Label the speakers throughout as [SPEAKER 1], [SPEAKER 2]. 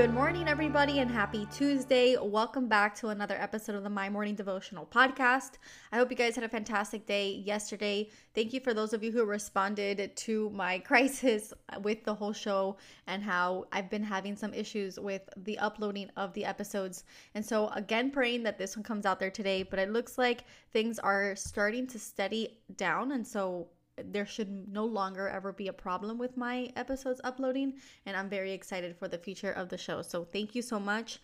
[SPEAKER 1] Good morning, everybody, and happy Tuesday. Welcome back to another episode of the My Morning Devotional podcast. I hope you guys had a fantastic day yesterday. Thank you for those of you who responded to my crisis with the whole show and how I've been having some issues with the uploading of the episodes. And so, again, praying that this one comes out there today, but it looks like things are starting to steady down. And so, there should no longer ever be a problem with my episodes uploading and i'm very excited for the future of the show. So thank you so much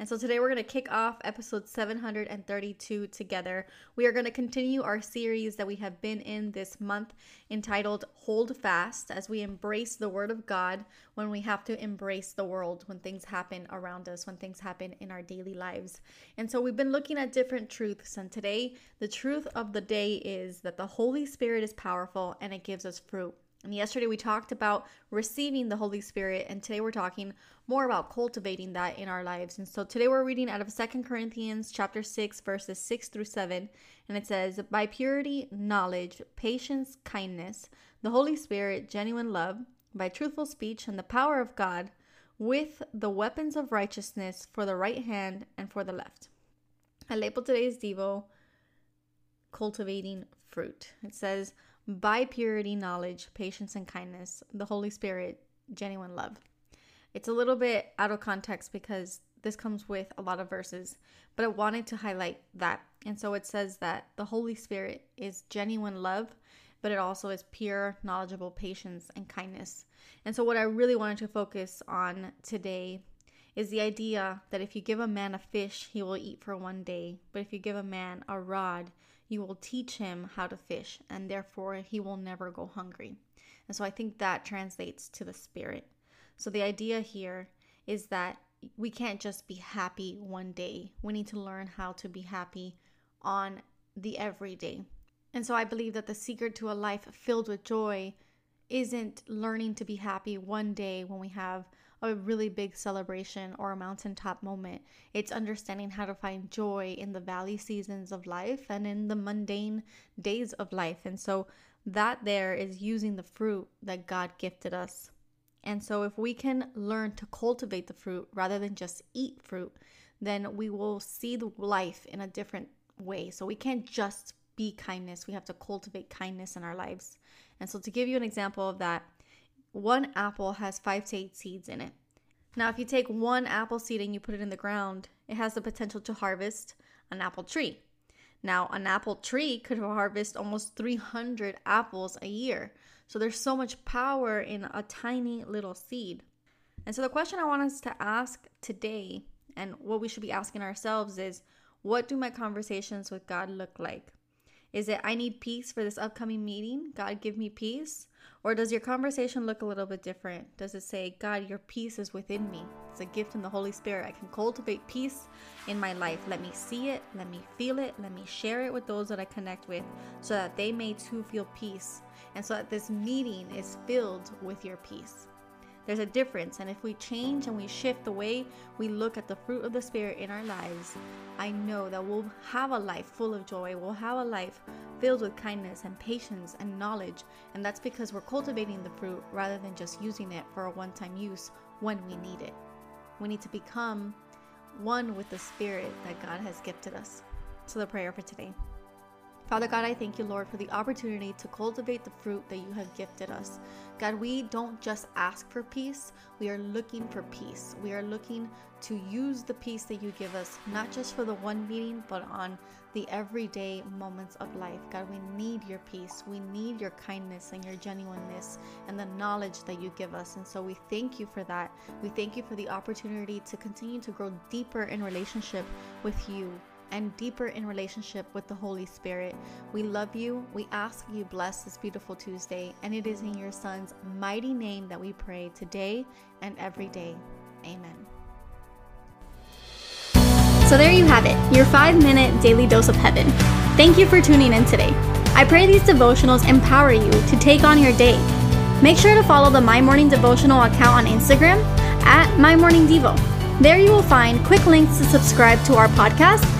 [SPEAKER 1] and so today we're going to kick off episode 732 together. We are going to continue our series that we have been in this month entitled Hold Fast as we embrace the Word of God when we have to embrace the world, when things happen around us, when things happen in our daily lives. And so we've been looking at different truths. And today, the truth of the day is that the Holy Spirit is powerful and it gives us fruit. And yesterday we talked about receiving the Holy Spirit, and today we're talking more about cultivating that in our lives. And so today we're reading out of Second Corinthians chapter 6 verses 6 through 7, and it says, "By purity, knowledge, patience, kindness, the Holy Spirit, genuine love, by truthful speech and the power of God, with the weapons of righteousness for the right hand and for the left." I labeled today's devo cultivating fruit. It says, by purity, knowledge, patience, and kindness, the Holy Spirit, genuine love. It's a little bit out of context because this comes with a lot of verses, but I wanted to highlight that. And so it says that the Holy Spirit is genuine love, but it also is pure, knowledgeable patience and kindness. And so, what I really wanted to focus on today is the idea that if you give a man a fish, he will eat for one day, but if you give a man a rod, you will teach him how to fish, and therefore he will never go hungry. And so I think that translates to the spirit. So the idea here is that we can't just be happy one day. We need to learn how to be happy on the everyday. And so I believe that the secret to a life filled with joy isn't learning to be happy one day when we have a really big celebration or a mountaintop moment. It's understanding how to find joy in the valley seasons of life and in the mundane days of life. And so that there is using the fruit that God gifted us. And so if we can learn to cultivate the fruit rather than just eat fruit, then we will see the life in a different way. So we can't just be kindness. We have to cultivate kindness in our lives. And so to give you an example of that, one apple has five to eight seeds in it. Now, if you take one apple seed and you put it in the ground, it has the potential to harvest an apple tree. Now, an apple tree could harvest almost 300 apples a year. So there's so much power in a tiny little seed. And so the question I want us to ask today and what we should be asking ourselves is what do my conversations with God look like? Is it, I need peace for this upcoming meeting? God, give me peace? Or does your conversation look a little bit different? Does it say, God, your peace is within me? It's a gift from the Holy Spirit. I can cultivate peace in my life. Let me see it, let me feel it, let me share it with those that I connect with so that they may too feel peace and so that this meeting is filled with your peace. There's a difference, and if we change and we shift the way we look at the fruit of the Spirit in our lives, I know that we'll have a life full of joy. We'll have a life filled with kindness and patience and knowledge, and that's because we're cultivating the fruit rather than just using it for a one time use when we need it. We need to become one with the Spirit that God has gifted us. So, the prayer for today. Father God, I thank you, Lord, for the opportunity to cultivate the fruit that you have gifted us. God, we don't just ask for peace, we are looking for peace. We are looking to use the peace that you give us, not just for the one meeting, but on the everyday moments of life. God, we need your peace. We need your kindness and your genuineness and the knowledge that you give us. And so we thank you for that. We thank you for the opportunity to continue to grow deeper in relationship with you and deeper in relationship with the Holy Spirit. We love you. We ask you bless this beautiful Tuesday, and it is in your Son's mighty name that we pray today and every day. Amen.
[SPEAKER 2] So there you have it, your five minute daily dose of heaven. Thank you for tuning in today. I pray these devotionals empower you to take on your day. Make sure to follow the My Morning Devotional account on Instagram at My Morning Devo. There you will find quick links to subscribe to our podcast